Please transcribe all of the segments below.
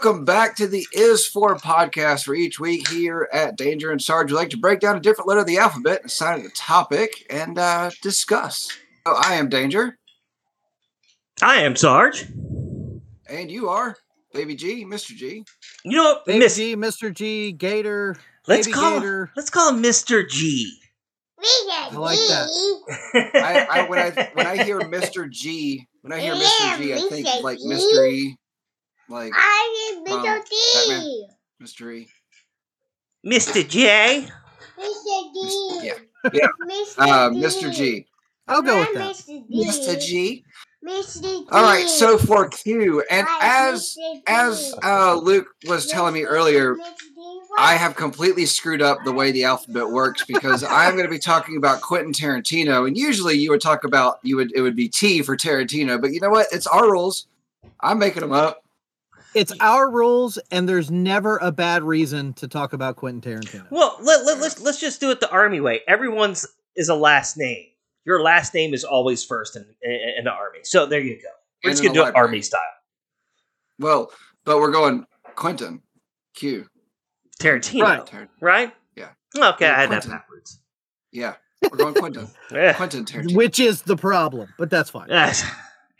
Welcome back to the Is For podcast. For each week here at Danger and Sarge, we like to break down a different letter of the alphabet, assign a topic, and uh, discuss. So I am Danger, I am Sarge. and you are Baby G, Mr. G. You know what, Baby Miss? G, Mr. G, Gator. let's Baby call Gator. let's call him Mr. G. I like that. I, I when I when I hear Mr. G, when I hear Mr. G, I think of, like mystery, like I am Um, Mr. D. mystery. Mr. J. Mr. D. Yeah, yeah. Mr. Uh, D. Mr. G, I'll go with that. Mr. D. Mr. G. Mr. D. All right, so for Q, and Hi, as as uh, Luke was telling me earlier, I have completely screwed up the way the alphabet works because I'm going to be talking about Quentin Tarantino, and usually you would talk about you would it would be T for Tarantino, but you know what? It's our rules. I'm making them up. It's our rules, and there's never a bad reason to talk about Quentin Tarantino. Well, let, let, let's let's just do it the army way. Everyone's is a last name. Your last name is always first in in, in the army. So there you go. We're just gonna do it army style. Well, but we're going Quentin Q. Tarantino, Right. right? Right. Yeah. Okay, Yeah, I had that Quentin. backwards. Yeah, we're going Quentin. Yeah. Quentin Tarantino. Which is the problem, but that's fine. Yes.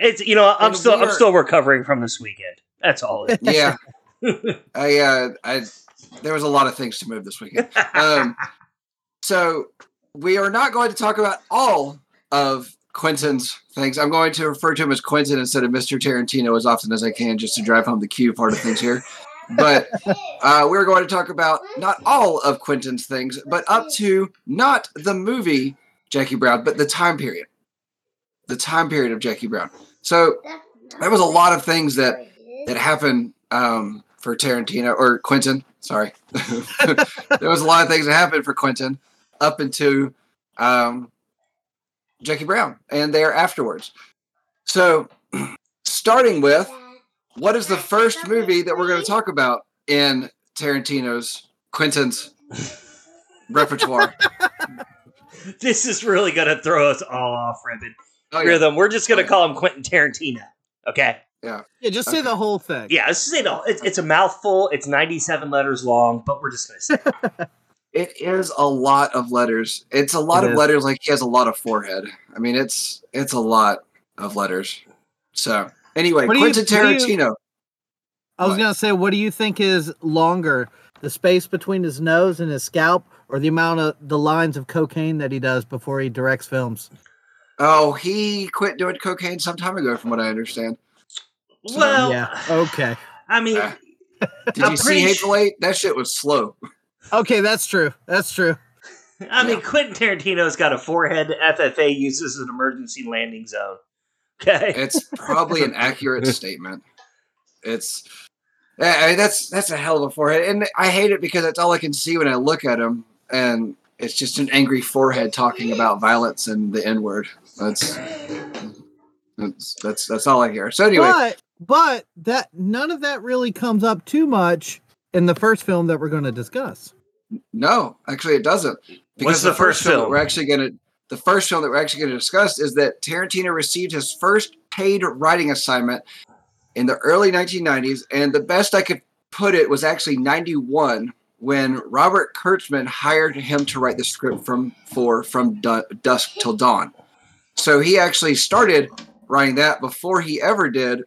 It's you know I'm And still I'm still recovering from this weekend. That's all. It Yeah, I uh, I there was a lot of things to move this weekend. Um, so we are not going to talk about all of Quentin's things. I'm going to refer to him as Quentin instead of Mr. Tarantino as often as I can, just to drive home the Q part of things here. But uh, we're going to talk about not all of Quentin's things, but up to not the movie Jackie Brown, but the time period. The time period of Jackie Brown. So there was a lot of things that that happened um, for Tarantino or Quentin. Sorry, there was a lot of things that happened for Quentin up into um, Jackie Brown and there afterwards. So, starting with what is the first movie that we're going to talk about in Tarantino's Quentin's repertoire? this is really gonna throw us all off, Ribbon. Oh, yeah. Rhythm. We're just gonna Oh, yeah. call him Quentin Tarantino. Okay. Yeah, Yeah, just say the whole thing. Yeah, let's just say no. It's, it's a mouthful. It's 97 letters long, but we're just gonna say it. It is a lot of letters. It's a lot It of is. letters. Like he has a lot of forehead. I mean, it's it's a lot of letters. So anyway, What do you- Quentin you- Tarantino. I was What? gonna say, what do you think is longer, the space between his nose and his scalp, or the amount of the lines of cocaine that he does before he directs films? Oh, he quit doing cocaine some time ago, from what I understand. So, well, yeah. Okay. I mean, Uh, Did I'm you see Hateful su- Eight? That shit was slow. Okay, that's true. That's true. I mean, yeah. Quentin Tarantino's got a forehead FAA uses as an emergency landing zone. Okay. It's probably an accurate statement. It's I mean, that's that's a hell of a forehead, and I hate it because that's all I can see when I look at him, and it's just an angry forehead talking about violence and the N word. That's that's that's that's all I hear. So anyway, But but that none of that really comes up too much in the first film that we're going to discuss. no, actually, it doesn't. What's the first that film? we're actually going to the first film that we're actually going to discuss is that Tarantino received his first paid writing assignment in the early 1990s, and the best I could put it was actually 91 when Robert Kurtzman hired him to write the script from for from du- dusk till dawn. So he actually started writing that before he ever did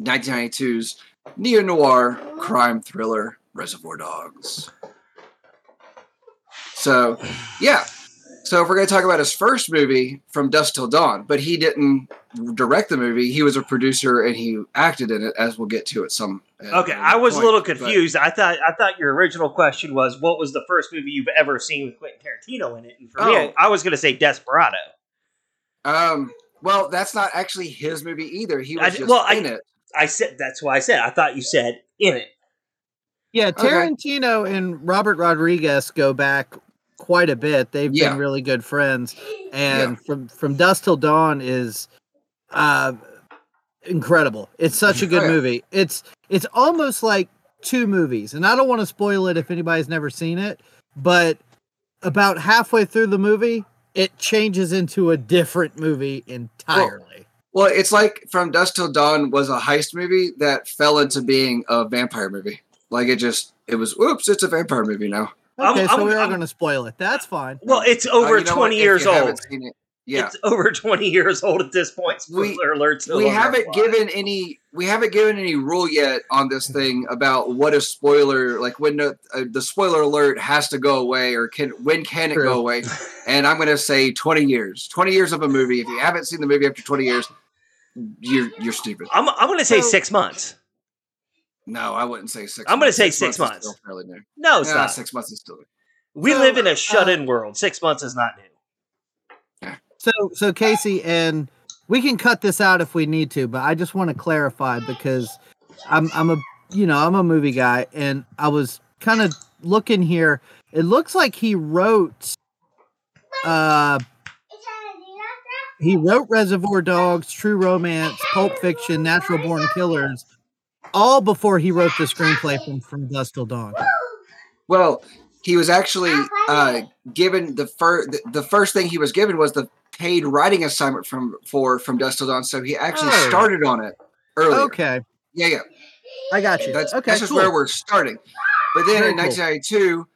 1992's neo noir crime thriller Reservoir Dogs. So, yeah. So if we're going to talk about his first movie, From Dusk Till Dawn, but he didn't direct the movie. He was a producer and he acted in it, as we'll get to at some. at Okay, I was a point. little But- confused. I thought I thought your original question was what was the first movie you've ever seen with Quentin Tarantino in it? And for me, Oh. I, I was going to say Desperado. Um. Well, that's not actually his movie either. He was d- just well, I- in it. I said that's why I said I thought you said in it. Yeah, Okay. Tarantino and Robert Rodriguez go back quite a bit. They've Yeah. been really good friends, and from from Dusk Till Dawn is uh incredible. It's such a good Oh, yeah. movie. It's it's almost like two movies, and I don't want to spoil it if anybody's never seen it, but about halfway through the movie, it changes into a different movie entirely. Well, it's like From Dusk Till Dawn was a heist movie that fell into being a vampire movie. Like it just, it was, oops, it's a vampire movie now. I'm- Okay, so I'm- we are I'm- going to spoil it. That's fine. Well, it's Uh, over you know what? 20 If years you old. seen it- yeah, It's over 20 years old at this point. We- Spoiler alerts. no we haven't given any we haven't given any rule yet on this thing about what a spoiler like when the, uh, the spoiler alert has to go away or can when can it True. go away and i'm going to say 20 years 20 years of a movie if you haven't seen the movie after 20 years you're you're stupid I'm, I'm going to say So- six months. no i wouldn't say six I'm gonna months. say six is months. still fairly new. No, it's Nah, not. six months is still new. We So, live in a uh, shut-in world. Six months is not new. So, so Casey, and we can cut this out if we need to, but I just want to clarify because I'm, I'm a, you know, I'm a movie guy, and I was kind of looking here. It looks like he wrote, uh, he wrote Reservoir Dogs, True Romance, Pulp Fiction, Natural Born Killers, all before he wrote the screenplay from From Dusk Till Dawn. well he was actually uh, given the first the, the first thing he was given was the paid writing assignment from for from Dust Till Dawn, so he actually Oh. started on it earlier. Okay, Yeah, yeah. I got you. That's okay, that's just cool. where we're starting. But then Very in cool. 1992,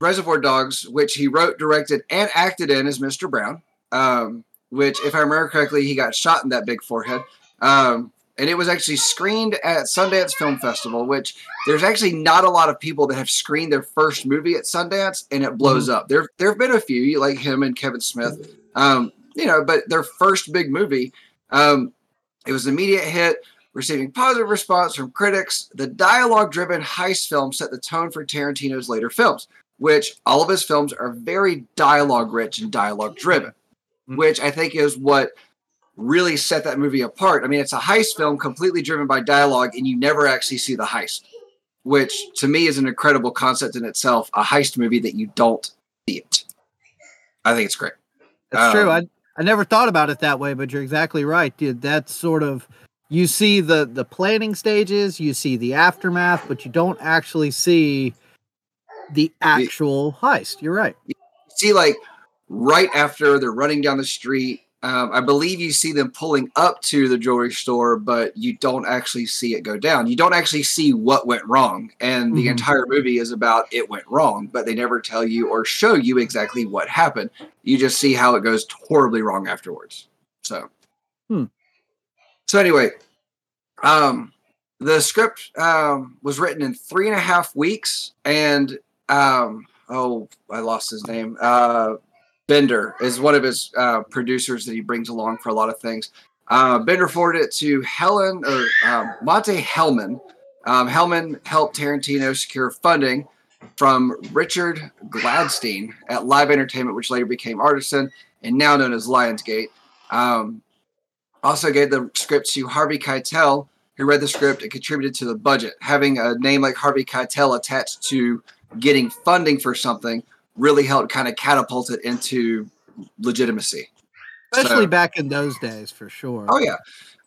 Reservoir Dogs, which he wrote, directed, and acted in as Mr. Brown, um, which, if I remember correctly, he got shot in that big forehead. Um, and it was actually screened at Sundance Film Festival, which there's actually not a lot of people that have screened their first movie at Sundance and it blows Mm-hmm. up. There, there have been a few, like him and Kevin Smith, um, you know, but their first big movie, um, it was an immediate hit receiving positive response from critics. The dialogue driven heist film set the tone for Tarantino's later films, which all of his films are very dialogue rich and dialogue Mhm. which I think is what really set that movie apart. I mean, it's a heist film completely driven by dialogue, and you never actually see the heist, which to me is an incredible concept in itself a heist movie that you don't see it. I think it's great. That's true. Um, I I never thought about it that way, but you're exactly right, dude. That's sort of you see the the planning stages, you see the aftermath, but you don't actually see the actual heist. You're right. see like right after they're running down the street. Um, i believe you see them pulling up to the jewelry store but you don't actually see it go down. You don't actually see what went wrong and the Mhm. entire movie is about it went wrong but they never tell you or show you exactly what happened. You just see how it goes horribly wrong afterwards. So. Hmm. so anyway um the script um, was written in three and a half weeks and um, oh i lost his name. Uh, bender is one of his uh, producers that he brings along for a lot of things. Uh, bender forwarded it to helen or um, monte hellman. Um, hellman helped tarantino secure funding from richard gladstein at live entertainment which later became artisan and now known as lionsgate. Um, also gave the script to harvey keitel who read the script and contributed to the budget. Having a name like Harvey Keitel attached to getting funding for something really helped kind of catapult it into legitimacy. Especially So- back in those days, for sure. Oh yeah,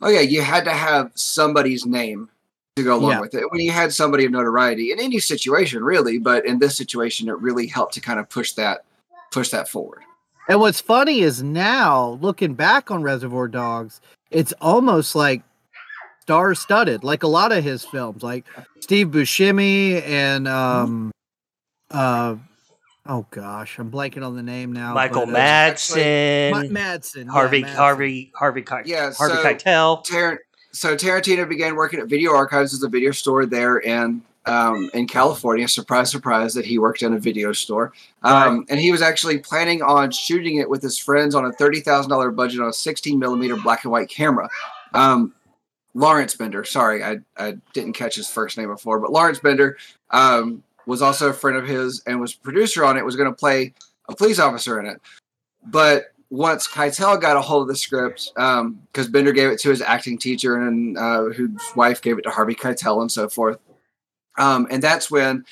oh yeah. You had to have somebody's name to go along Yeah. with it. When you had somebody of notoriety in any situation, really, but in this situation, it really helped to kind of push that push that forward. And what's funny is now looking back on Reservoir Dogs, it's almost like star studded, like a lot of his films, like Steve Buscemi and um uh oh gosh, I'm blanking on the name now. Michael but, uh, Madsen, Ma- Madsen, yeah, Harvey, Madsen. Harvey, Harvey, Keitel, Yeah, Harvey so- Keitel. Tar- so Tarantino began working at Video Archives as a video store there in um, in California. Surprise, surprise, that he worked in a video store. Um, And he was actually planning on shooting it with his friends on a thirty thousand dollar budget on a sixteen millimeter black and white camera. Um, Lawrence Bender, sorry, I, I didn't catch his first name before, but Lawrence Bender um, was also a friend of his and was producer on it. Was going to play a police officer in it, but once Keitel got a hold of the script, because Bender gave it to his acting teacher and uh, whose wife gave it to Harvey Keitel and so forth, um, and that's when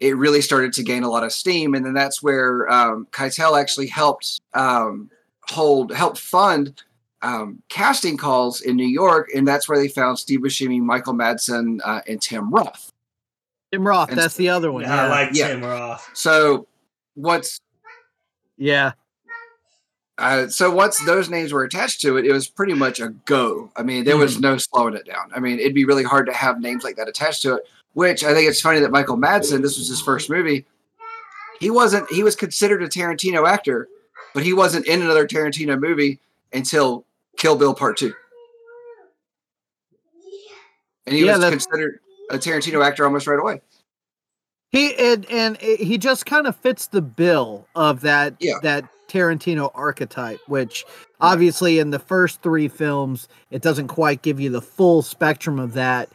it really started to gain a lot of steam. And then that's where um, Keitel actually helped um, hold, help fund um, casting calls in New York, and that's where they found Steve Buscemi, Michael Madsen, uh, and Tim Roth. Tim Roth, and- that's the other one. Yeah, I like Yeah. Tim Roth. So what's yeah. uh, so once those names were attached to it, it was pretty much a go. I mean, there was no slowing it down. I mean, it'd be really hard to have names like that attached to it. Which I think it's funny that Michael Madsen, this was his first movie. He wasn't. He was considered a Tarantino actor, but he wasn't in another Tarantino movie until Kill Bill Part Two. And he Yeah, was considered a Tarantino actor almost right away. He and and he just kind of fits the bill of that Yeah. that Tarantino archetype, which obviously in the first three films it doesn't quite give you the full spectrum of that.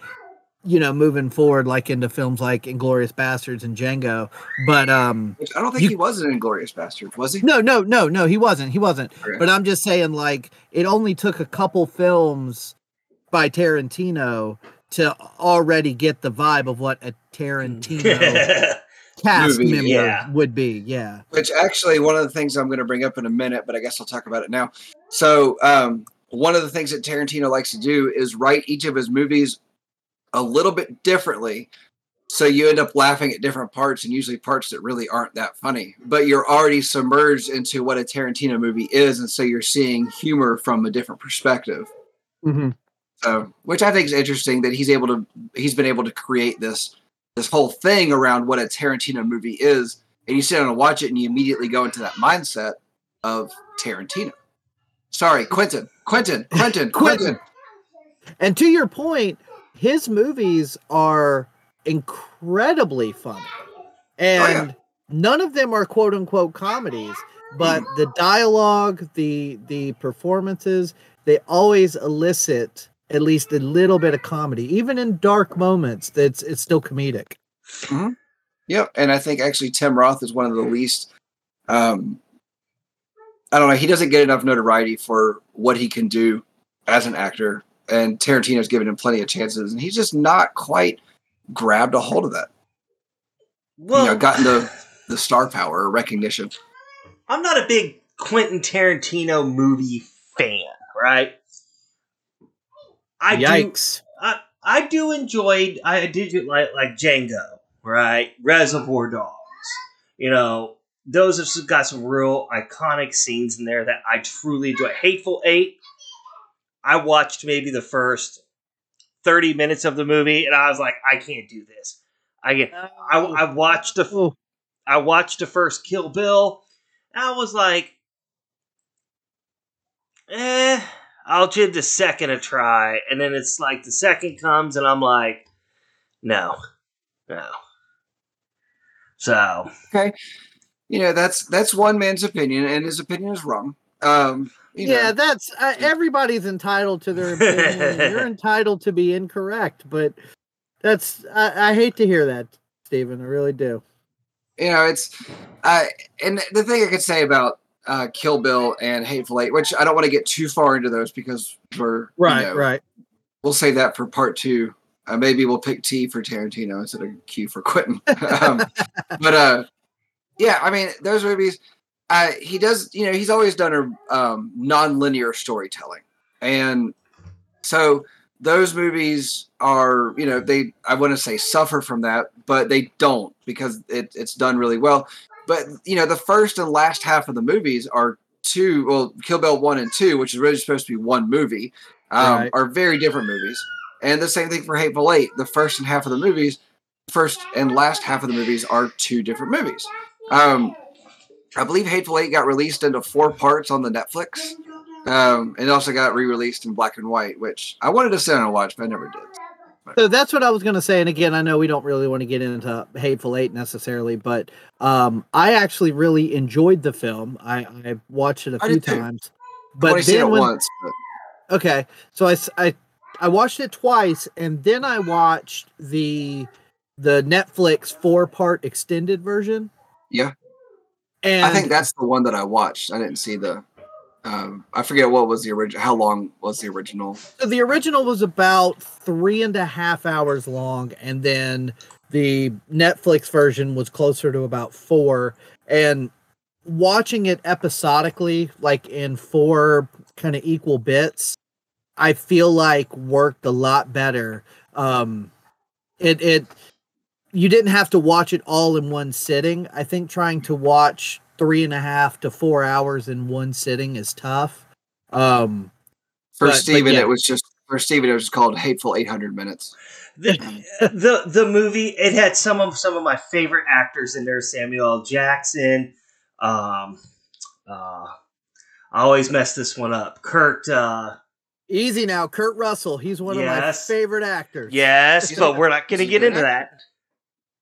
You know, moving forward, like into films like Inglourious Basterds and Django, but um, I don't think You- he was an Inglorious Bastard, was he? no, no, no, no, he wasn't. He wasn't. Okay. But I'm just saying, like, it only took a couple films by Tarantino to already get the vibe of what a Tarantino cast Movie, member yeah. would be. Yeah. Which actually, one of the things I'm going to bring up in a minute, but I guess I'll talk about it now. So, um, one of the things that Tarantino likes to do is write each of his movies a little bit differently. So you end up laughing at different parts, and usually parts that really aren't that funny. But you're already submerged into what a Tarantino movie is, and so you're seeing humor from a different perspective. Mm-hmm. So, which I think is interesting that he's able to he's been able to create this this whole thing around what a Tarantino movie is, and you sit down and watch it, and you immediately go into that mindset of Tarantino. Sorry, Quentin, Quentin, Quentin, Quentin. And to your point, his movies are incredibly funny. Oh, and none of them are quote unquote comedies, but the dialogue, the the performances, they always elicit at least a little bit of comedy. Even in dark moments, that's it's still comedic. Yep, and I think actually Tim Roth is one of the least. Um, I don't know. He doesn't get enough notoriety for what he can do as an actor, and Tarantino's given him plenty of chances, and he's just not quite grabbed a hold of that. well, you know, gotten the the star power or recognition. I'm not a big Quentin Tarantino movie fan, right? I do I, I do enjoy I did like like Django, right? Reservoir Dogs. You know, those have got some real iconic scenes in there that I truly enjoy. Hateful Eight. I watched maybe the first thirty minutes of the movie, and I was like, I can't do this. I get. I, I watched the Oh, I watched the first Kill Bill. And I was like, eh, I'll give the second a try. And then it's like the second comes, and I'm like, no, no. So okay, You know, that's that's one man's opinion, and his opinion is wrong. Um, you yeah, know, that's uh, everybody's entitled to their opinion. You're entitled to be incorrect, but that's I, I hate to hear that, Stephen. I really do. you know, it's uh, and the thing I could say about uh, Kill Bill and Hateful Eight, which I don't want to get too far into those because we're you Right, know, right. We'll save that for part two. Uh, maybe we'll pick T for Tarantino instead of Q for Quentin. um, but uh, yeah, I mean, those movies. Uh, he does, you know, he's always done a um, non-linear storytelling, and so those movies are, you know, they I want to say suffer from that, but they don't because it, it's done really well. But you know, the first and last half of the movies are two. Well, Kill Bill one and two, which is really supposed to be one movie, um, Right. are very different movies. And the same thing for Hateful Eight. The first and half of the movies, first and last half of the movies are two different movies. Um, I believe Hateful Eight got released into four parts on the Netflix. Um, and it also got re-released in black and white, which I wanted to sit and watch, but I never did. So that's what I was going to say. And again, I know we don't really want to get into Hateful Eight necessarily, but um, I actually really enjoyed the film. I, I watched it a I few too. times. But then when, once, but okay, so I I watched it twice, and then I watched the the Netflix four part extended version. Yeah. and I think that's the one that I watched. I didn't see the. Um, I forget what was the original. How long was the original? The original was about three and a half hours long, and then the Netflix version was closer to about four. And watching it episodically, like in four kind of equal bits, I feel like worked a lot better. Um, it it you didn't have to watch it all in one sitting. I think trying to watch three and a half to four hours in one sitting is tough. Um, For But- but yeah. it was just for Steven, it was called Hateful Eight Hundred Minutes. the, the the movie it had some of some of my favorite actors in there samuel L. jackson um uh i always mess this one up kurt uh easy now, Kurt Russell. He's one Yes. of my favorite actors. yes but we're not gonna get great into that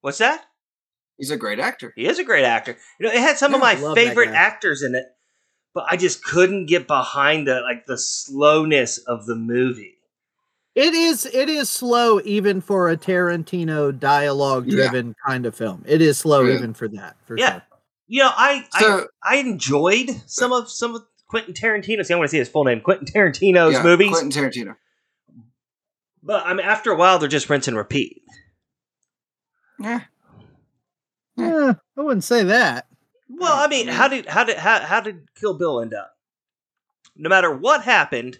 what's that He's a great actor. he is a great actor you know it had some of Yeah, I my favorite actors in it but i just couldn't get behind the like the slowness of the movie It is it is slow even for a Tarantino dialogue driven kind of film. It is slow Yeah. even for that. For Yeah. sure. you know i i, So I enjoyed some of some of quentin tarantino's i want to say his full name quentin tarantino's yeah, movies Quentin Tarantino. But I mean, after a while, they're just rinse and repeat. Yeah. Yeah, I wouldn't say that. Well, I mean, how did how did how, how did Kill Bill end up? No matter what happened,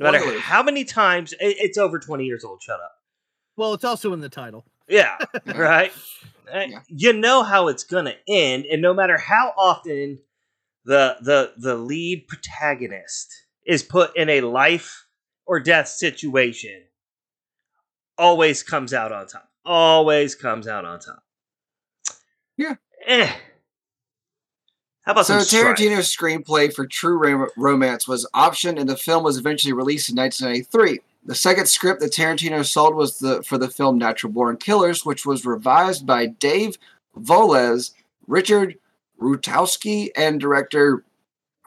no matter Spoilers. how many times, it, it's over twenty years old. Shut up. Well, it's also in the title. Yeah, right. Uh, Yeah. You know how it's gonna end, and no matter how often the the the lead protagonist is put in a life or death situation, always comes out on top. Always comes out on top. Yeah. Eh. How about So some strife? Tarantino's screenplay for True Romance was optioned, and the film was eventually released in 1993. The second script that Tarantino sold was the for the film Natural Born Killers, which was revised by Dave Veloz, Richard Rutowski, and director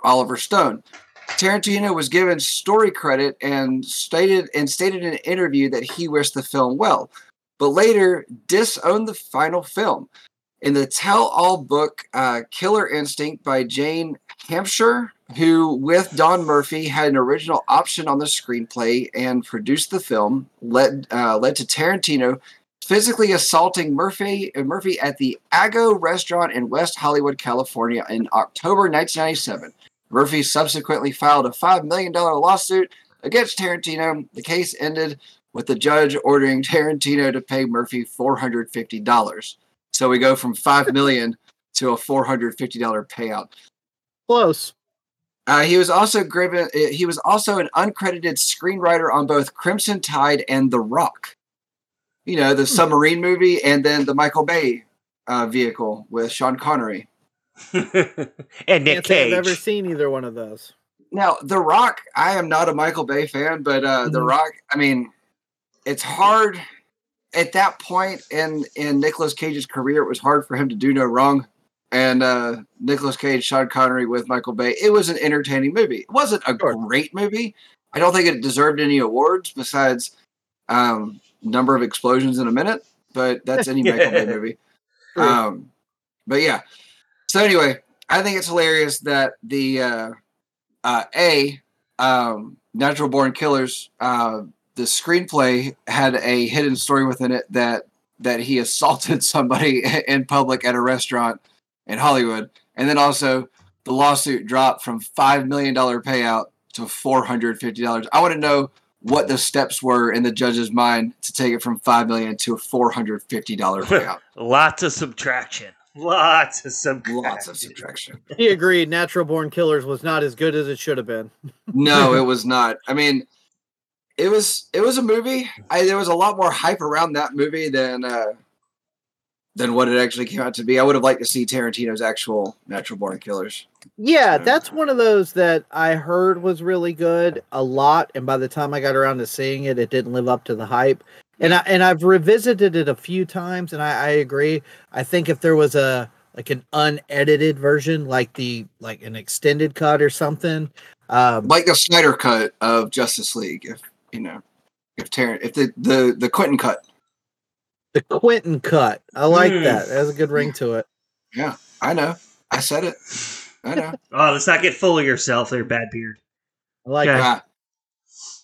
Oliver Stone. Tarantino was given story credit and stated and stated in an interview that he wished the film well, but later disowned the final film. In the tell-all book uh, "Killer Instinct" by Jane Hamsher, who, with Don Murphy, had an original option on the screenplay and produced the film, led uh, led to Tarantino physically assaulting Murphy uh, Murphy at the Ago restaurant in West Hollywood, California, in October 1997. Murphy subsequently filed a $5 million lawsuit against Tarantino. The case ended with the judge ordering Tarantino to pay Murphy $450. So we go from 5 million to a $450 payout. Close. Uh, he was also given, uh, he was also an uncredited screenwriter on both Crimson Tide and The Rock. You know, the submarine movie and then the Michael Bay uh, vehicle with Sean Connery. and Nick Can't Cage. I've never seen either one of those. Now, The Rock, I am not a Michael Bay fan, but uh, The Mhm. Rock, I mean, it's hard at that point in in Nicolas Cage's career. It was hard for him to do no wrong. And uh, Nicolas Cage, Sean Connery with Michael Bay, it was an entertaining movie. It wasn't a Sure. great movie. I don't think it deserved any awards besides um, number of explosions in a minute. But that's any Michael Bay movie. Um, but yeah. So anyway, I think it's hilarious that the uh, uh, a um, Natural Born Killers. Uh, the screenplay had a hidden story within it that that he assaulted somebody in public at a restaurant in Hollywood, and then also the lawsuit dropped from five million dollar payout to four hundred fifty dollars. I want to know what the steps were in the judge's mind to take it from five million to a four hundred fifty dollar payout. Lots of subtraction. Lots of subtraction. Lots of subtraction. He agreed. Natural Born Killers was not as good as it should have been. No, it was not. I mean, it was it was a movie. I, there was a lot more hype around that movie than uh, than what it actually came out to be. I would have liked to see Tarantino's actual Natural Born Killers. Yeah, that's one of those that I heard was really good a lot, and by the time I got around to seeing it, it didn't live up to the hype. And I and I've revisited it a few times, and I, I agree. I think if there was a like an unedited version, like the like an extended cut or something, um, Like the Snyder cut of Justice League, if you know, if Tar- if the the the Quentin cut. the Quentin cut, I like Hmm. that. It has a good ring to it. Yeah, I know, I said it. I know. Oh, let's not get full of yourself there, bad beard. I like Okay. it. Ah,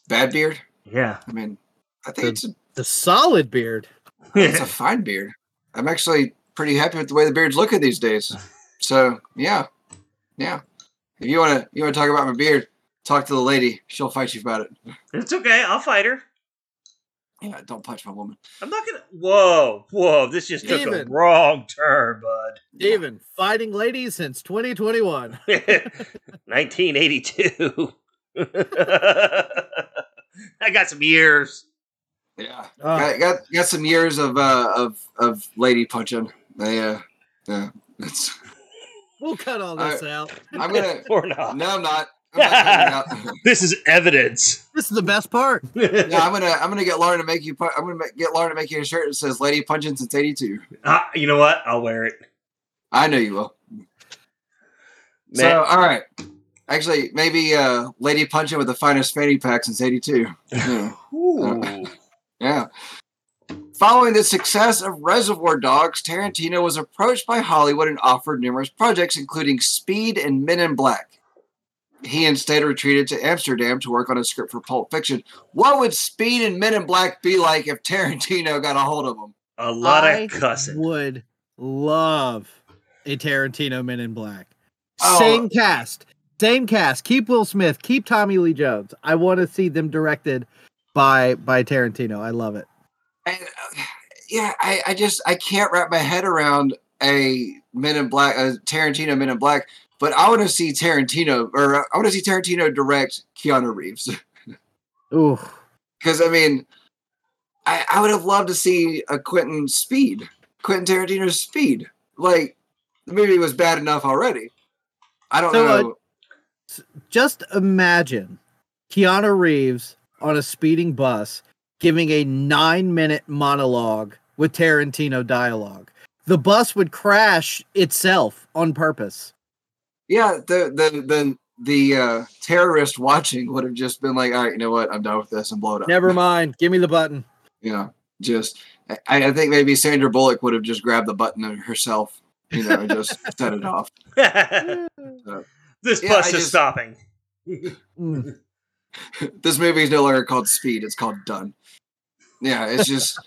bad beard. Yeah. I mean, I think it's a, the solid beard. it's a fine beard. I'm actually pretty happy with the way the beard's looking these days. So yeah, yeah. If you wanna you wanna talk about my beard, talk to the lady. She'll fight you about it. it's okay. I'll fight her. Yeah, don't punch my woman. I'm not gonna. Whoa, whoa! This just took a wrong turn, bud. Steven, fighting ladies since 2021. 1982. I got some years. Yeah, Oh, got, got got some years of uh of of lady punching. They, uh, yeah, it's. we'll cut all this out. I'm gonna. Or not. No, I'm not. I'm not cutting it out. This is evidence. This is the best part. Yeah, I'm gonna I'm gonna get Lauren to make you. I'm gonna get Lauren to make you a shirt that says "Lady punching since '82." Ah, you know what? I'll wear it. I know you will. So, all right. Actually, maybe uh, Lady punching with the finest fanny pack since '82. Yeah. Ooh. yeah. Following the success of Reservoir Dogs, Tarantino was approached by Hollywood and offered numerous projects, including Speed and Men in Black. He instead retreated to Amsterdam to work on a script for Pulp Fiction. What would Speed and Men in Black be like if Tarantino got a hold of them? a lot I of cussing. Would love a Tarantino Men in Black. Oh. Same cast, same cast. Keep Will Smith. Keep Tommy Lee Jones. I want to see them directed by by Tarantino. I love it. And, uh, yeah, I, I just I can't wrap my head around a Men in Black, a Tarantino Men in Black. But I want to see Tarantino, or uh, I want to see Tarantino direct Keanu Reeves. Ooh, Because I mean, I, I would have loved to see a Quentin Speed, Quentin Tarantino's Speed. Like the movie was bad enough already. I don't So, uh, know. just imagine Keanu Reeves on a speeding bus giving a nine minute monologue with Tarantino dialogue. The bus would crash itself on purpose. Yeah, the the the the uh, terrorist watching would have just been like, all right, you know what, I'm done with this and blow it up. Never mind. Give me the button. Yeah, just I, I think maybe Sandra Bullock would have just grabbed the button herself. You know, and just set it off. this Yeah, bus I is just- stopping. This movie is no longer called Speed; it's called Done. Yeah, it's just,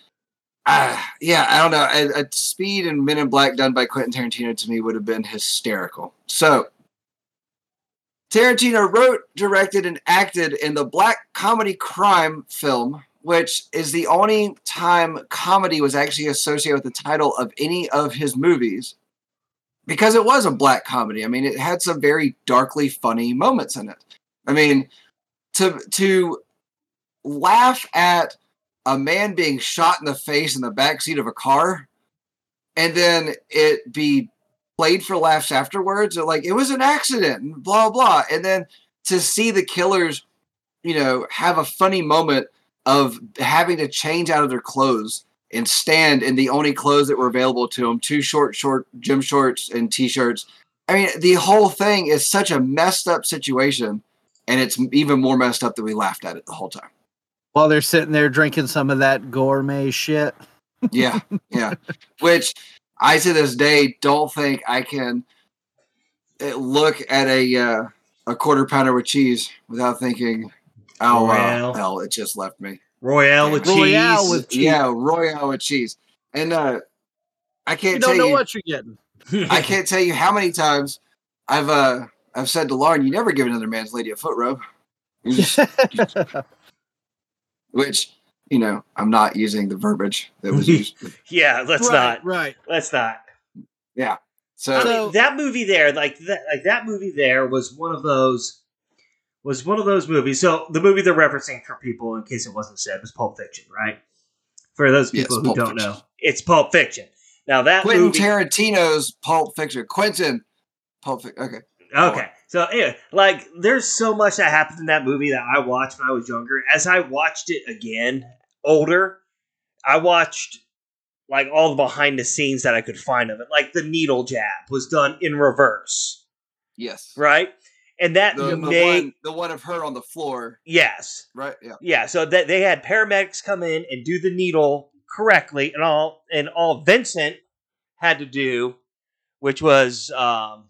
ah, yeah, I don't know. A, a Speed and Men in Black done by Quentin Tarantino to me would have been hysterical. So, Tarantino wrote, directed, and acted in the black comedy crime film, which is the only time comedy was actually associated with the title of any of his movies. Because it was a black comedy. I mean, it had some very darkly funny moments in it. I mean, to to laugh at a man being shot in the face in the back seat of a car and then it be played for laughs afterwards or like it was an accident and blah blah and then to see the killers you know have a funny moment of having to change out of their clothes and stand in the only clothes that were available to them two short short gym shorts and t-shirts i mean the whole thing is such a messed up situation and it's even more messed up that we laughed at it the whole time. While they're sitting there drinking some of that gourmet shit. Yeah, yeah. Which I to this day don't think I can uh, look at a uh, a quarter pounder with cheese without thinking, "Oh Royale. uh, hell, it just left me." Royale with Royale cheese. with- Cheese. Yeah, Royale with cheese, and uh, I You can't don't know you. what you're getting. I can't tell you how many times I've uh I've said to Lauren, "You never give another man's lady a foot rub," You just- which you know I'm not using the verbiage that was used. yeah, let's right, not. Right. Let's not. So I mean, So- that movie there, like that, like that movie there, was one of those. Was one of those movies. So the movie they're referencing for people, in case it wasn't said, was Pulp Fiction, right? For those Yes, people who Pulp don't Fiction. know, it's Pulp Fiction. Now that Quentin movie, Tarantino's Pulp Fiction. Quentin Pulp Fiction. Okay. Okay. So anyway, like there's so much that happened in that movie that I watched when I was younger. As I watched it again, older, I watched like all the behind the scenes that I could find of it. Like the needle jab was done in reverse, Yes. right? And that The, the made one, the one of her on the floor. yes. Right. Yeah. Yeah, so that they had paramedics come in and do the needle correctly and all and all Vincent had to do, which was um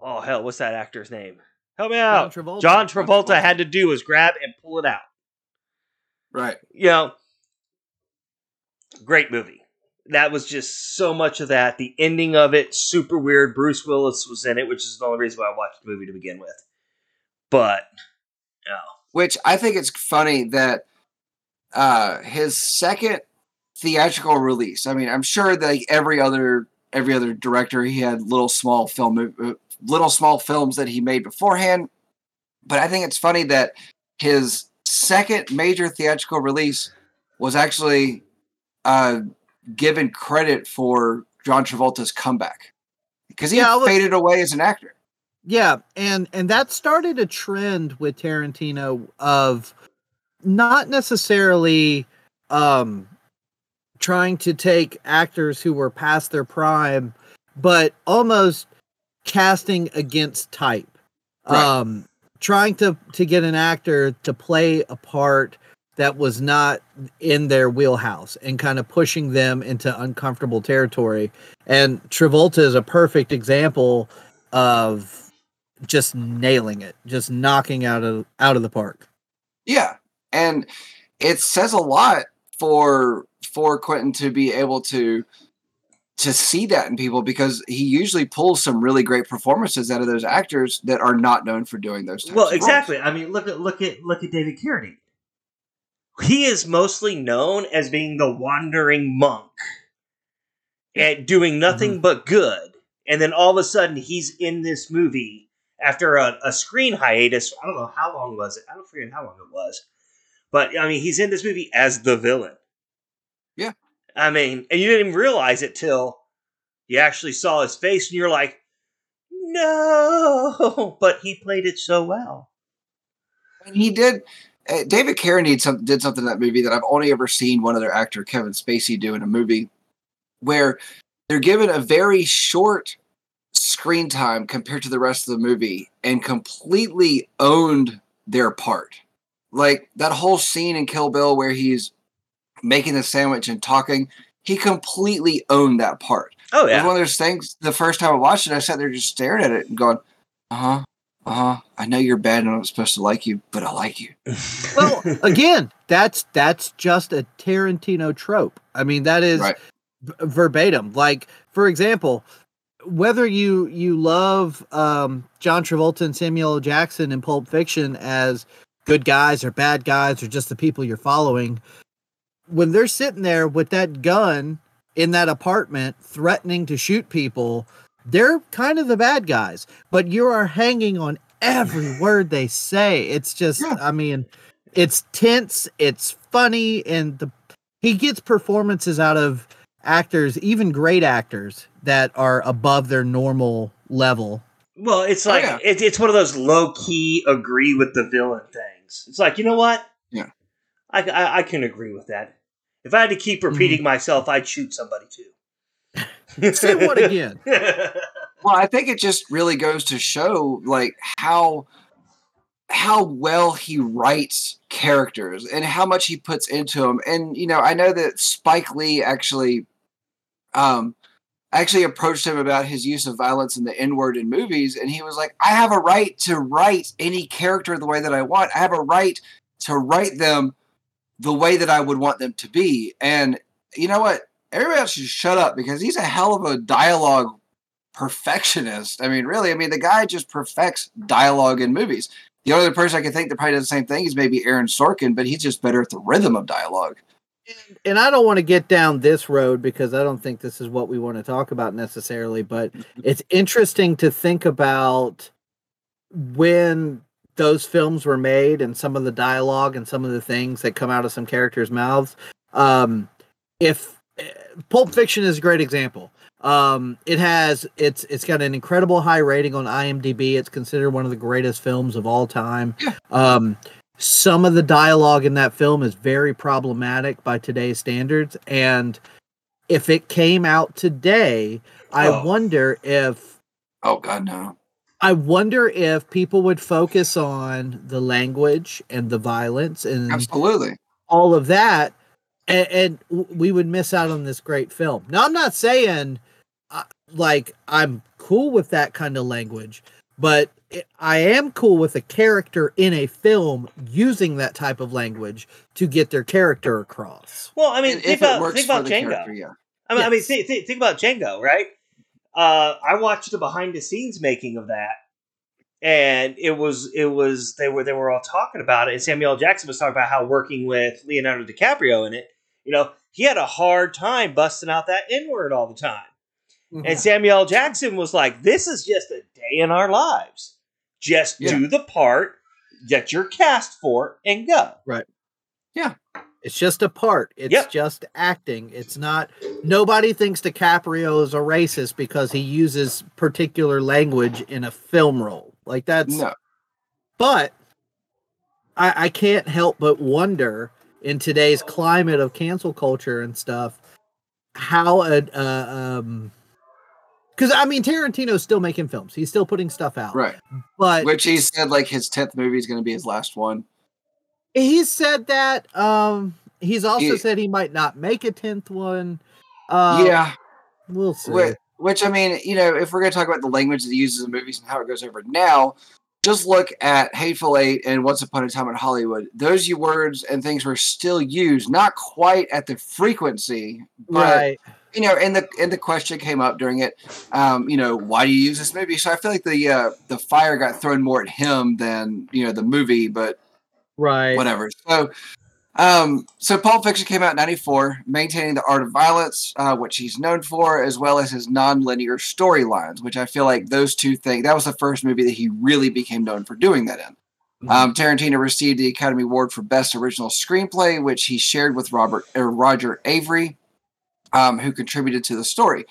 oh hell, what's that actor's name? Help me out. John Travolta. John Travolta had to do was grab and pull it out. Right. You know, great movie. That was just so much of that. The ending of it, super weird. Bruce Willis was in it, which is the only reason why I watched the movie to begin with. But, oh. Which I think it's funny that uh, his second theatrical release. I mean, I'm sure that like every other every other director he had little small film uh, little small films that he made beforehand, but I think it's funny that his second major theatrical release was actually uh, given credit for John Travolta's comeback because he Yeah, faded away as an actor. Yeah, and and that started a trend with Tarantino of not necessarily um trying to take actors who were past their prime, but almost casting against type. Right. Um trying to to get an actor to play a part that was not in their wheelhouse and kind of pushing them into uncomfortable territory. And Travolta is a perfect example of just nailing it, just knocking out of out of the park. Yeah, and it says a lot for for Quentin to be able to to see that in people because he usually pulls some really great performances out of those actors that are not known for doing those. Types Well, of roles. exactly. I mean, look at look at look at David Carradine. He is mostly known as being the wandering monk and doing mm-hmm. nothing but good. And then all of a sudden, he's in this movie after a, a screen hiatus. I don't know how long was it. I don't forget how long it was. But I mean, he's in this movie as the villain. Yeah. I mean, and you didn't even realize it till you actually saw his face, and you're like, no. But he played it so well. And he did. Uh, David Carradine some, did something in that movie that I've only ever seen one other actor, Kevin Spacey, do in a movie, where they're given a very short screen time compared to the rest of the movie and completely owned their part. Like that whole scene in Kill Bill where he's making the sandwich and talking, he completely owned that part. Oh It was yeah. one of those things. The first time I watched it, I sat there just staring at it and going, "Uh huh, uh huh. I know you're bad and I'm not supposed to like you, but I like you." Well, again, that's that's just a Tarantino trope. I mean, that is Right. v- verbatim. Like, for example, whether you you love um, John Travolta and Samuel L. Jackson in Pulp Fiction as good guys or bad guys or just the people you're following, when they're sitting there with that gun in that apartment threatening to shoot people, they're kind of the bad guys. But you are hanging on every word they say. It's just, Yeah. I mean, it's tense, it's funny, and the he gets performances out of actors, even great actors that are above their normal level. Well, it's Oh, like yeah. it, it's one of those low key agree with the villain things. It's like you know what? Yeah. I, I, I can agree with that. If I had to keep repeating myself, I'd shoot somebody too. Say what again? Well, I think it just really goes to show like how how well he writes characters and how much he puts into them. And you know, I know that Spike Lee actually um actually approached him about his use of violence and the N-word in movies and he was like, "I have a right to write any character the way that I want. I have a right to write them the way that I would want them to be." And you know what? Everybody else should shut up because he's a hell of a dialogue perfectionist. I mean, really, I mean, the guy just perfects dialogue in movies. The only other person I can think that probably does the same thing is maybe Aaron Sorkin, but he's just better at the rhythm of dialogue. and I don't want to get down this road because I don't think this is what we want to talk about necessarily, but it's interesting to think about when those films were made and some of the dialogue and some of the things that come out of some characters' mouths. Um, if eh, Pulp Fiction is a great example. Um, it has it's it's got an incredible high rating on IMDb. It's considered one of the greatest films of all time. Um, some of the dialogue in that film is very problematic by today's standards and if it came out today i Oh. wonder if Oh God, no. I wonder if people would focus on the language and the violence and Absolutely. all of that and, and we would miss out on this great film now i'm not saying uh, like i'm cool with that kind of language but i am cool with a character in a film using that type of language to get their character across well, I mean, And think if it about works think for about the Django. character, yeah. I mean, I mean, Yes. think, think, think about Django, right? Uh, I watched the behind the scenes making of that, and it was it was they were they were all talking about it, and Samuel L. Jackson was talking about how working with Leonardo DiCaprio in it, you know, he had a hard time busting out that N word all the time. And Samuel L. Jackson was like, "This is just a day in our lives. Just Yeah. do the part that you're cast for and go." It's just a part. It's Yep. just acting. It's not. Nobody thinks DiCaprio is a racist because he uses particular language in a film role. Like that's. No. But I, I can't help but wonder in today's climate of cancel culture and stuff how a uh, um. Because I mean, Tarantino's still making films. He's still putting stuff out. Right. But Which he said like his tenth movie is going to be his last one. He's said that. Um, he's also He- said he might not make a tenth one. Uh, yeah. we'll see. Which, which I mean, you know, if we're going to talk about the language that he uses in movies and how it goes over now, just look at Hateful Eight and Once Upon a Time in Hollywood. Those you words and things were still used, not quite at the frequency, but right? you know, and the and the question came up during it. Um, you know, why do you use this movie? So I feel like the uh, the fire got thrown more at him than you know the movie, but Right. whatever. So, um, so Pulp Fiction came out in '94, maintaining the art of violence, uh, which he's known for, as well as his non-linear storylines, which I feel like those two things. That was the first movie that he really became known for doing that in. Mhm. Um, Tarantino received the Academy Award for Best Original Screenplay, which he shared with Robert uh, Roger Avary, um, who contributed to the story.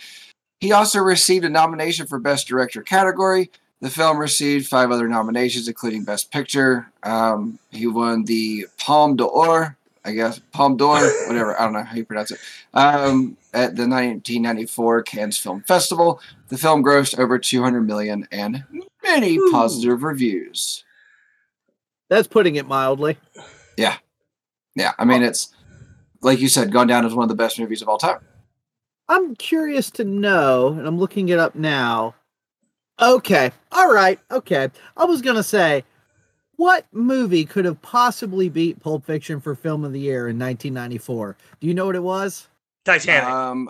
He also received a nomination for Best Director category. The film received five other nominations, including Best Picture. Um, he won the Palme d'Or, I guess, Palme d'Or, whatever. I don't know how you pronounce it. Um, at the 1994 Cannes Film Festival, the film grossed over 200 million and many Ooh. positive reviews. That's putting it mildly. Yeah, Yeah. I mean it's like you said, gone down as one of the best movies of all time. I'm curious to know, and I'm looking it up now. Okay. All right. Okay. I was gonna say, what movie could have possibly beat Pulp Fiction for Film of the Year in 1994? Do you know what it was? Titanic. Um,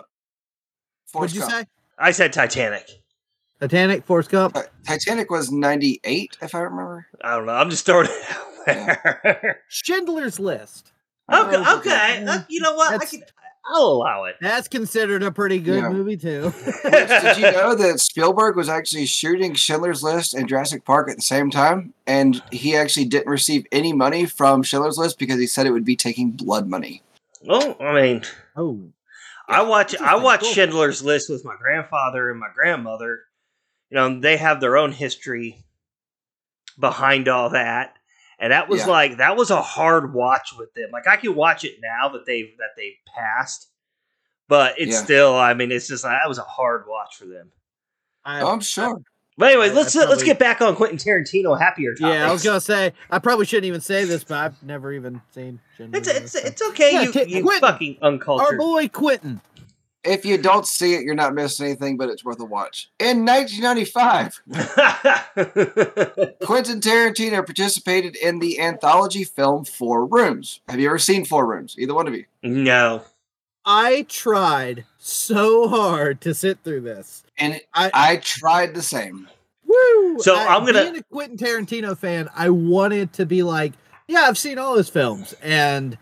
What'd you Gump. say? I said Titanic. Titanic, Forrest Gump. Ti- Titanic was 98, if I remember. I don't know. I'm just throwing it out there. Schindler's List. okay, Oh, okay. Uh, you know what? I can, I'll allow it. That's considered a pretty good Yeah. movie too. Did you know that Spielberg was actually shooting Schindler's List and Jurassic Park at the same time? And he actually didn't receive any money from Schindler's List because he said it would be taking blood money. Well, I mean, oh, I watch I watch Cool. Schindler's List with my grandfather and my grandmother. You know, they have their own history behind all that. And that was Yeah. like that was a hard watch with them. Like I can watch it now that they've that they've passed. But it's Yeah. still I mean it's just that was a hard watch for them. I, Oh, I'm sure. But anyway, I- let's I let's get back on Quentin Tarantino happier topics. yeah, I was gonna say I probably shouldn't even say this, but I've never even seen. Schindler's It's it's so- it's okay, Yeah, you, Ti- you Quentin. fucking uncultured. Our boy Quentin. If you don't see it, you're not missing anything, but it's worth a watch. In 1995, Quentin Tarantino participated in the anthology film Four Rooms. Have you ever seen Four Rooms? Either one of you? no. I tried so hard to sit through this. And I- I tried the same. Woo! So I- I'm gonna- being a Quentin Tarantino fan. I wanted to be like, yeah, I've seen all his films, and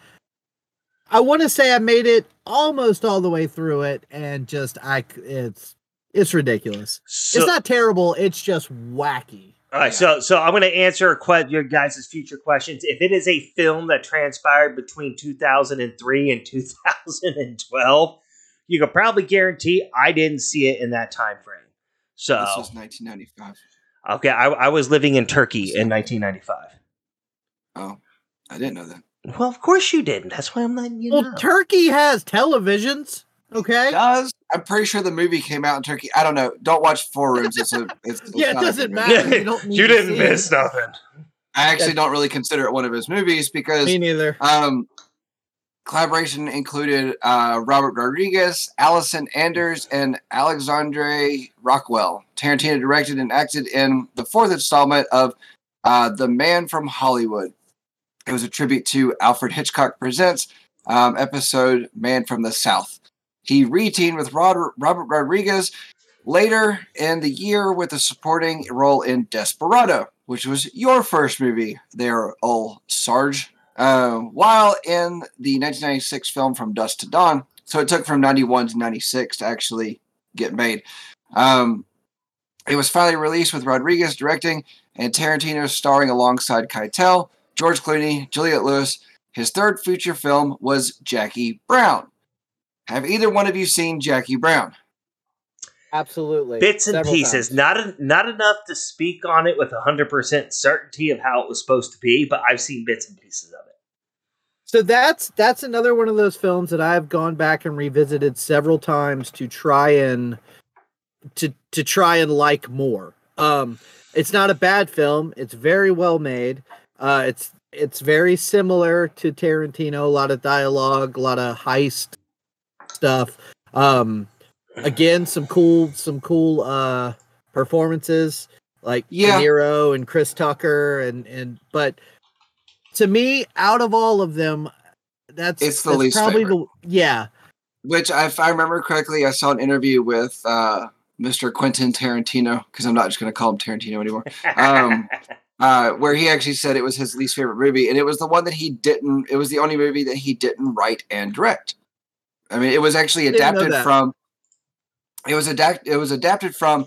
I want to say I made it almost all the way through it, and just I it's it's ridiculous. So, it's not terrible. It's just wacky. All right, so so I'm going to answer que- your guys' future questions. If it is a film that transpired between 2003 and 2012, you could probably guarantee I didn't see it in that time frame. So This was 1995. okay, I, I was living in Turkey in 1995. Oh, I didn't know that. Well, of course you didn't. That's why I'm letting you Well, know. Turkey has televisions. Okay. Does I'm pretty sure the movie came out in Turkey. I don't know. Don't watch Four Rooms. It's a. It's, it's Yeah, it doesn't matter. You don't need you didn't see miss it. nothing. I actually don't really consider it one of his movies because Me neither. um, collaboration included uh, Robert Rodriguez, Allison Anders, and Alexandre Rockwell. Tarantino directed and acted in the fourth installment of uh, The Man from Hollywood. It was a tribute to Alfred Hitchcock Presents um, episode Man from the South. He re-teamed with Robert Rodriguez later in the year with a supporting role in Desperado. which was your first movie there, old Sarge. Uh, while in the 1996 film From Dusk to Dawn, so it took from 91 to 96 to actually get made. Um, it was finally released with Rodriguez directing and Tarantino starring alongside Keitel, George Clooney, Juliette Lewis. His third feature film was Jackie Brown. Have either one of you seen Jackie Brown? Absolutely. Bits and Several pieces, times. not en- not enough to speak on it with hundred percent certainty of how it was supposed to be, but I've seen bits and pieces of it. So that's that's another one of those films that I've gone back and revisited several times to try and to to try and like more. Um it's not a bad film. It's very well made. Uh it's it's very similar to Tarantino, a lot of dialogue, a lot of heist stuff. Um again some cool some cool uh performances like Yeah. De Niro and Chris Tucker and and but to me out of all of them that's It's the that's least probably favorite. the yeah Which, if I remember correctly, I saw an interview with uh, Mr. Quentin Tarantino, because I'm not just going to call him Tarantino anymore, Um, uh, where he actually said it was his least favorite movie, and it was the one that he didn't. It was the only movie that he didn't write and direct. I mean, it was actually adapted from. It was adapt. It was adapted from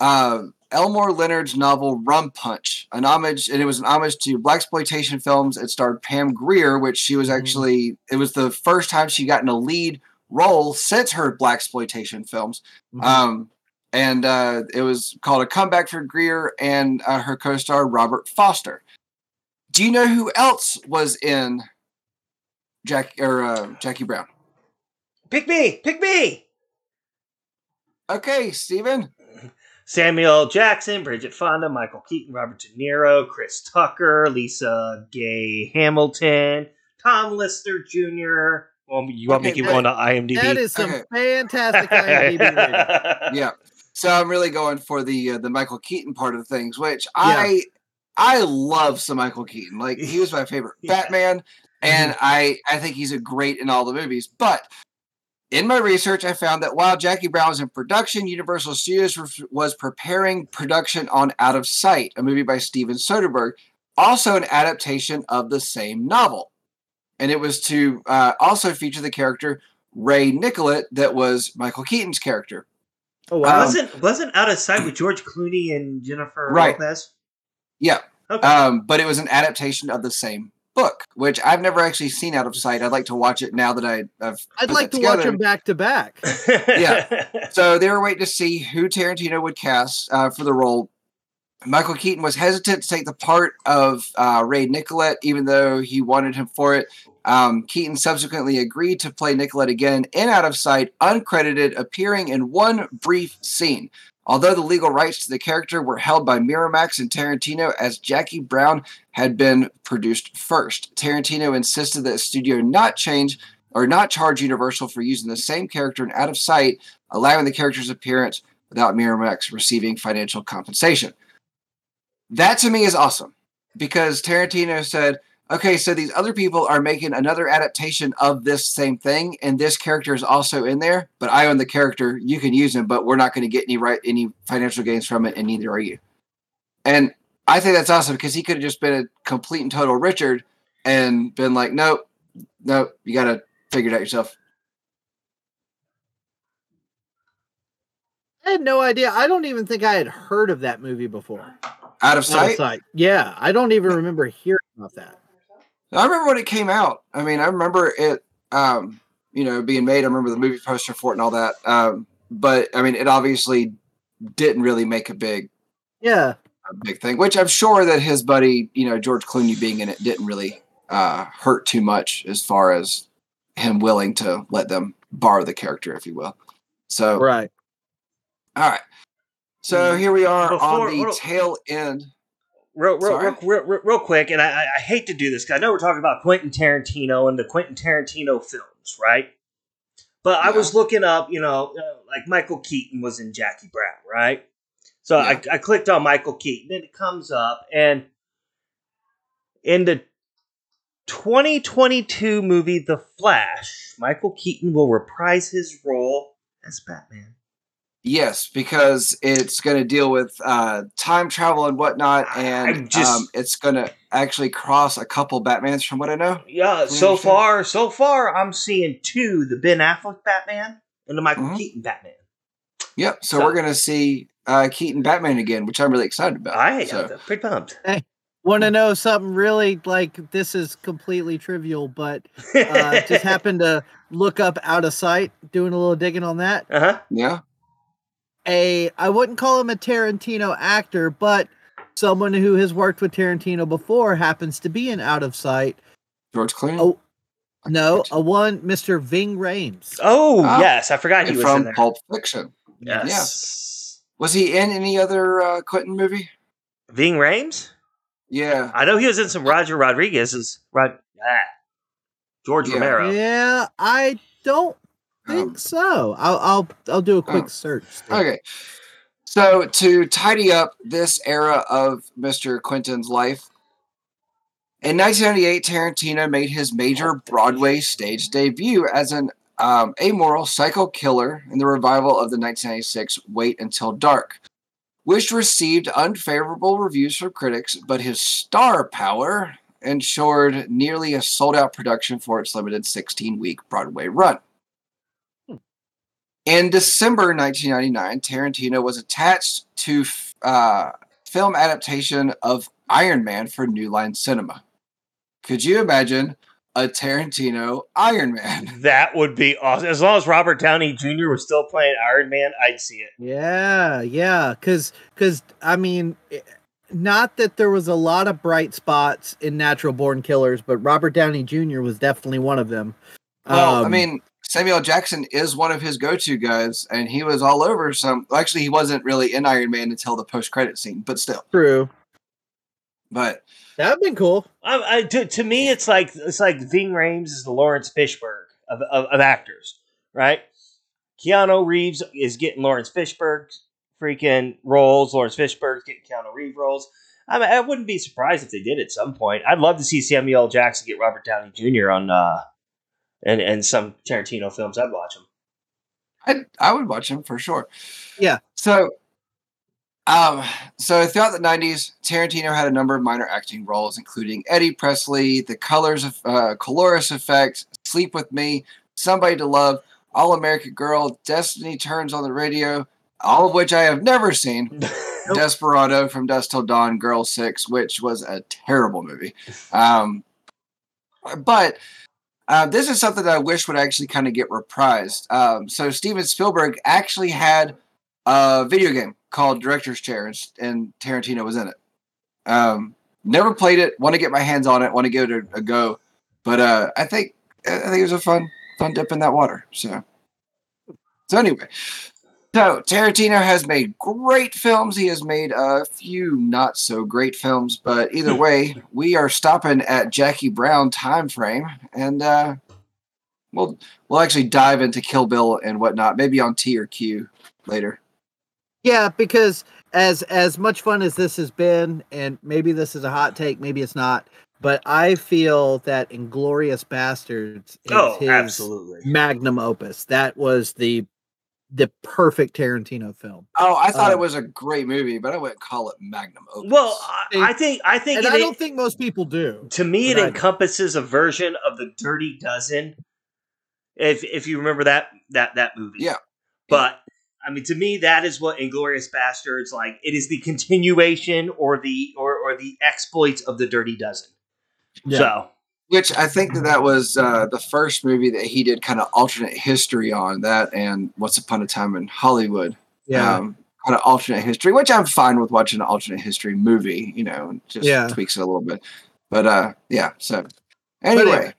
uh, Elmore Leonard's novel Rum Punch, an homage, and it was an homage to black exploitation films. It starred Pam Grier, which she was Mhm. actually. It was the first time she got in a lead role since her black exploitation films. Mhm. Um, and uh, it was called A Comeback for Grier and uh, her co star Robert Forster. Do you know who else was in Jack or uh, Jackie Brown? pick me, pick me. Okay, Steven. Samuel Jackson, Bridget Fonda, Michael Keaton, Robert De Niro, Chris Tucker, Lisa Gay Hamilton, Tom Lister Jr. Well, you want me to Okay, keep that- going to IMDb? that is some Okay. fantastic IMDb. Yeah. So I'm really going for the uh, the Michael Keaton part of things, which I I love some Michael Keaton. Like he was my favorite Yeah. Batman, and I I think he's a great in all the movies. But in my research, I found that while Jackie Brown was in production, Universal Studios was- preparing production on Out of Sight, a movie by Steven Soderbergh, also an adaptation of the same novel, and it was to uh, also feature the character Ray Nicolette, that was Michael Keaton's character. Oh wow. Um, wasn't wasn't Out of Sight with George Clooney and Jennifer Right. Lopez? Yeah. Okay. Um, but it was an adaptation of the same book, which I've never actually seen out of sight. I'd like to watch it now that I, I've. I'd like that to watch together. them back to back. yeah. So they were waiting to see who Tarantino would cast uh, for the role. Michael Keaton was hesitant to take the part of uh, Ray Nicolette, even though he wanted him for it. Um, Keaton subsequently agreed to play Nicolette again in Out of Sight, uncredited, appearing in one brief scene. Although the legal rights to the character were held by Miramax and Tarantino, as Jackie Brown had been produced first, Tarantino insisted that the studio not change or not charge Universal for using the same character in Out of Sight, allowing the character's appearance without Miramax receiving financial compensation. That to me is awesome because Tarantino said, okay, so these other people are making another adaptation of this same thing, and this character is also in there, but I own the character. You can use him, but we're not going to get any right any financial gains from it, and neither are you. And I think that's awesome because he could have just been a complete and total Richard and been like, nope, nope, you got to figure it out yourself. I had no idea. I don't even think I had heard of that movie before. Out of Out of sight. sight. Yeah, I don't even remember hearing about that. I remember when it came out. I mean, I remember it, um, you know, being made. I remember the movie poster for it and all that. Um, but I mean, it obviously didn't really make a big, Yeah. a big thing. Which I'm sure that his buddy, you know, George Clooney being in it didn't really uh, hurt too much as far as him willing to let them borrow the character, if you will. So, Right. all right. So here we are Before- on the tail end. Real, real, real, real, quick, and I, I- I hate to do this because I know we're talking about Quentin Tarantino and the Quentin Tarantino films, right? But I was looking up, you know, uh, like Michael Keaton was in Jackie Brown, right? So I, I clicked on Michael Keaton, and it comes up, and in the 2022 movie The Flash, Michael Keaton will reprise his role as Batman. Yes, because it's going to deal with uh, time travel and whatnot, and just- um, it's going to actually cross a couple Batmans, from what I know. Yeah, so understand? far, so far, I'm seeing two: the Ben Affleck Batman and the Michael Mhm. Keaton Batman. Yep. So, So- we're going to see uh, Keaton Batman again, which I'm really excited about. I so, am pretty pumped. Hey, want to know something really like this is completely trivial, but uh, just happened to look up out of sight, doing a little digging on that. uh huh. yeah. A I wouldn't call him a Tarantino actor, but someone who has worked with Tarantino before happens to be in Out of Sight. George Clooney. Oh, No, a one Mr. Ving Rhames. Oh Ah, yes, I forgot he And was in from there. Pulp Fiction. yes. Was he in any other uh, Quentin movie? Ving Rhames. Yeah. I know he was in some Roger Rodriguez's. Rod, ah, George Yeah. Romero. Yeah, I don't think Um, so. I'll I'll I'll do a quick Oh. search. Okay. So to tidy up this era of Mr. Quentin's life, in 1998, Tarantino made his major Broadway stage debut as an um, amoral psycho killer in the revival of the 1996 Wait Until Dark, which received unfavorable reviews from critics, but his star power ensured nearly a sold out production for its limited 16 week Broadway run. In December 1999, Tarantino was attached to uh, film adaptation of Iron Man for New Line Cinema. Could you imagine a Tarantino Iron Man? That would be awesome. As long as Robert Downey Jr. was still playing Iron Man, I'd see it. Yeah, yeah, because because I mean, eh, not that there was a lot of bright spots in Natural Born Killers, but Robert Downey Jr. was definitely one of them. Well, I Um, mean, Samuel Jackson is one of his go-to guys, and he was all over some. Actually, he wasn't really in Iron Man until the post-credit scene, but still. true. But That'd been cool. I, I, to, to me, it's like it's like Ving Rhames is the Laurence Fishburne of, of, of actors, right? Keanu Reeves is getting Laurence Fishburne freaking roles. Laurence Fishburne's getting Keanu Reeves roles. I, mean, I wouldn't be surprised if they did at some point. I'd love to see Samuel Jackson get Robert Downey Jr. on uh, and and some Tarantino films. I'd watch them. I I would watch them for sure. Yeah. So, um, so throughout the '90s, Tarantino had a number of minor acting roles, including Eddie Presley, The Colors of uh, Coriolis Effect, Sleep with Me, Somebody to Love, All American Girl, Destiny Turns on the Radio, all of which I have never seen. Desperado from Dusk Till Dawn, Girl Six, which was a terrible movie. Um, but uh, this is something that I wish would actually kind of get reprised. Um, so Steven Spielberg actually had a video game called Director's Chair, and, and Tarantino was in it. Um, never played it. Want to get my hands on it. Want to give it a, a go. But uh, I think I think it was a fun fun dip in that water. So so anyway. So Tarantino has made great films. He has made a few not so great films, but either way, we are stopping at Jackie Brown time frame, and uh, we'll we'll actually dive into Kill Bill and whatnot, maybe on T or Q later. Yeah, because as as much fun as this has been, and maybe this is a hot take, maybe it's not, but I feel that Inglourious Basterds is oh, his absolutely. magnum opus. That was the the perfect Tarantino film. Oh, I thought it Um, was a great movie, but I wouldn't call it magnum opus. Well, I, I think I think And it, I don't think most people do. to me it I- encompasses a version of the Dirty Dozen. If if you remember that that that movie, Yeah. But I mean, to me, that is what Inglourious Basterds like. It is the continuation or the or or the exploits of the Dirty Dozen. Yeah. So which I think that that was uh, the first movie that he did kind of alternate history on that, and Once Upon a Time in Hollywood. Yeah. um, kind of alternate history, which I'm fine with watching an alternate history movie, you know, and just Yeah. tweaks it a little bit. But uh, yeah. So anyway, anyway.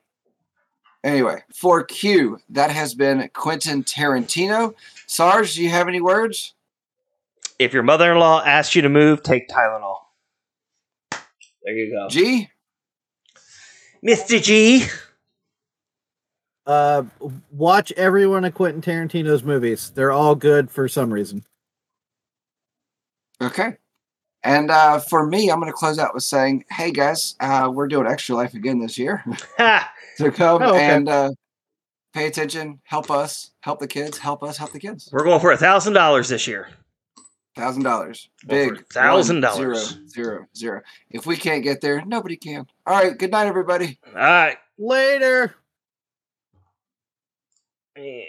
anyway, for Q, that has been Quentin Tarantino. Sarge, do you have any words? if your mother-in-law asks you to move, take Tylenol. There you go, G, Mister G. Uh, watch every one of Quentin Tarantino's movies. They're all good for some reason. okay. And uh, for me, I'm going to close out with saying, "Hey guys, uh, we're doing Extra Life again this year." Ha! to come Oh, okay. and uh, Pay attention. Help us. Help the kids. Help us. Help the kids. We're going for a thousand dollars this year. Thousand dollars. Big. $1,000. One, Zero. Zero. Zero. If we can't get there, nobody can. All right. Good night, everybody. All right. Later. Yeah.